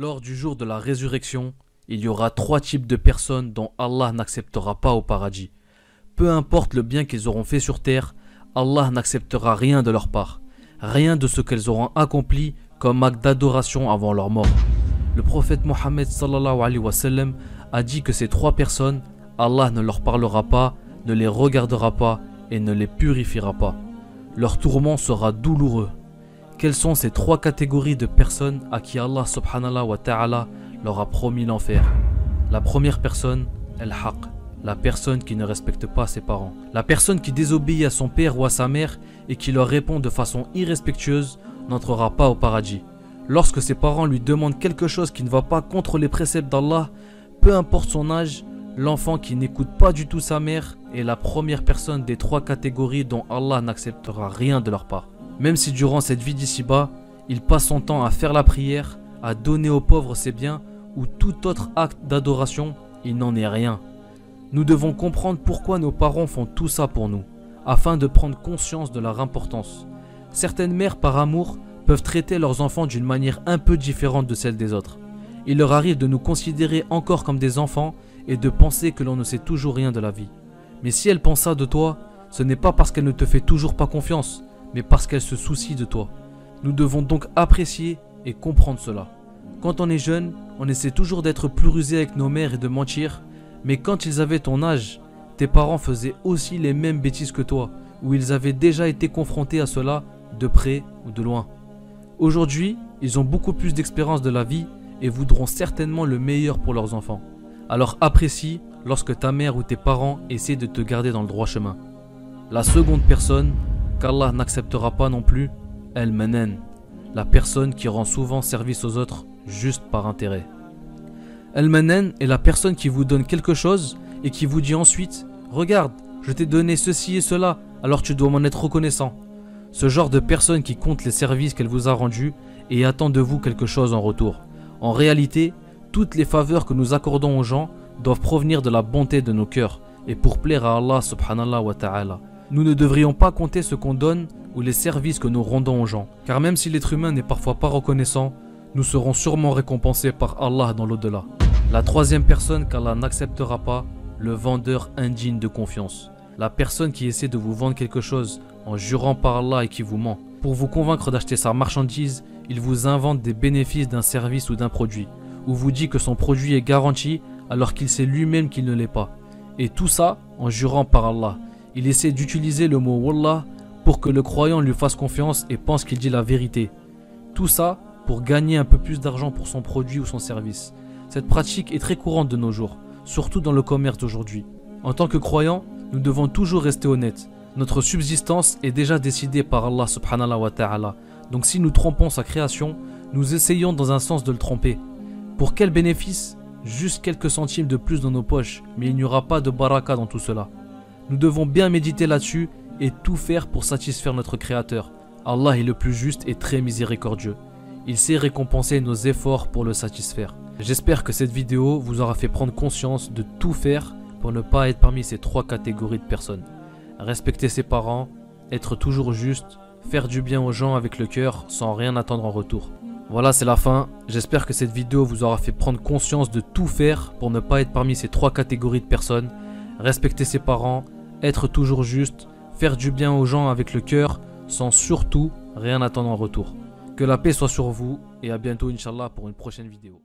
Lors du jour de la résurrection, il y aura trois types de personnes dont Allah n'acceptera pas au paradis. Peu importe le bien qu'ils auront fait sur terre, Allah n'acceptera rien de leur part, rien de ce qu'elles auront accompli comme acte d'adoration avant leur mort. Le prophète Mohammed a dit que ces trois personnes, Allah ne leur parlera pas, ne les regardera pas et ne les purifiera pas. Leur tourment sera douloureux. Quelles sont ces trois catégories de personnes à qui Allah subhanahu wa ta'ala leur a promis l'enfer? La première personne, el-haq, la personne qui ne respecte pas ses parents. La personne qui désobéit à son père ou à sa mère et qui leur répond de façon irrespectueuse n'entrera pas au paradis. Lorsque ses parents lui demandent quelque chose qui ne va pas contre les préceptes d'Allah, peu importe son âge, l'enfant qui n'écoute pas du tout sa mère est la première personne des trois catégories dont Allah n'acceptera rien de leur part. Même si durant cette vie d'ici-bas, il passe son temps à faire la prière, à donner aux pauvres ses biens ou tout autre acte d'adoration, il n'en est rien. Nous devons comprendre pourquoi nos parents font tout ça pour nous, afin de prendre conscience de leur importance. Certaines mères, par amour, peuvent traiter leurs enfants d'une manière un peu différente de celle des autres. Il leur arrive de nous considérer encore comme des enfants et de penser que l'on ne sait toujours rien de la vie. Mais si elle pense ça de toi, ce n'est pas parce qu'elle ne te fait toujours pas confiance, mais parce qu'elle se soucie de toi. Nous devons donc apprécier et comprendre cela. Quand on est jeune, on essaie toujours d'être plus rusé avec nos mères et de mentir, mais quand ils avaient ton âge, tes parents faisaient aussi les mêmes bêtises que toi, ou ils avaient déjà été confrontés à cela de près ou de loin. Aujourd'hui, ils ont beaucoup plus d'expérience de la vie et voudront certainement le meilleur pour leurs enfants. Alors apprécie lorsque ta mère ou tes parents essaient de te garder dans le droit chemin. La seconde personne qu'Allah n'acceptera pas non plus, El Menen, la personne qui rend souvent service aux autres juste par intérêt. El Menen est la personne qui vous donne quelque chose et qui vous dit ensuite Regarde, je t'ai donné ceci et cela, alors tu dois m'en être reconnaissant. Ce genre de personne qui compte les services qu'elle vous a rendus et attend de vous quelque chose en retour. En réalité, toutes les faveurs que nous accordons aux gens doivent provenir de la bonté de nos cœurs et pour plaire à Allah subhanallah wa ta'ala. Nous ne devrions pas compter ce qu'on donne ou les services que nous rendons aux gens, car même si l'être humain n'est parfois pas reconnaissant, nous serons sûrement récompensés par Allah dans l'au-delà. La troisième personne qu'Allah n'acceptera pas, le vendeur indigne de confiance. La personne qui essaie de vous vendre quelque chose en jurant par Allah et qui vous ment. Pour vous convaincre d'acheter sa marchandise, il vous invente des bénéfices d'un service ou d'un produit, ou vous dit que son produit est garanti alors qu'il sait lui-même qu'il ne l'est pas. Et tout ça en jurant par Allah. Il essaie d'utiliser le mot Wallah pour que le croyant lui fasse confiance et pense qu'il dit la vérité. Tout ça pour gagner un peu plus d'argent pour son produit ou son service. Cette pratique est très courante de nos jours, surtout dans le commerce d'aujourd'hui. En tant que croyant, nous devons toujours rester honnêtes. Notre subsistance est déjà décidée par Allah subhanahu wa ta'ala. Donc si nous trompons sa création, nous essayons dans un sens de le tromper. Pour quel bénéfice? Juste quelques centimes de plus dans nos poches, mais il n'y aura pas de baraka dans tout cela. Nous devons bien méditer là-dessus et tout faire pour satisfaire notre Créateur. Allah est le plus juste et très miséricordieux. Il sait récompenser nos efforts pour le satisfaire. J'espère que cette vidéo vous aura fait prendre conscience de tout faire pour ne pas être parmi ces trois catégories de personnes. Respecter ses parents, être toujours juste, faire du bien aux gens avec le cœur sans rien attendre en retour. Voilà, c'est la fin. J'espère que cette vidéo vous aura fait prendre conscience de tout faire pour ne pas être parmi ces trois catégories de personnes. Respecter ses parents, être toujours juste, faire du bien aux gens avec le cœur sans surtout rien attendre en retour. Que la paix soit sur vous et à bientôt Inch'Allah pour une prochaine vidéo.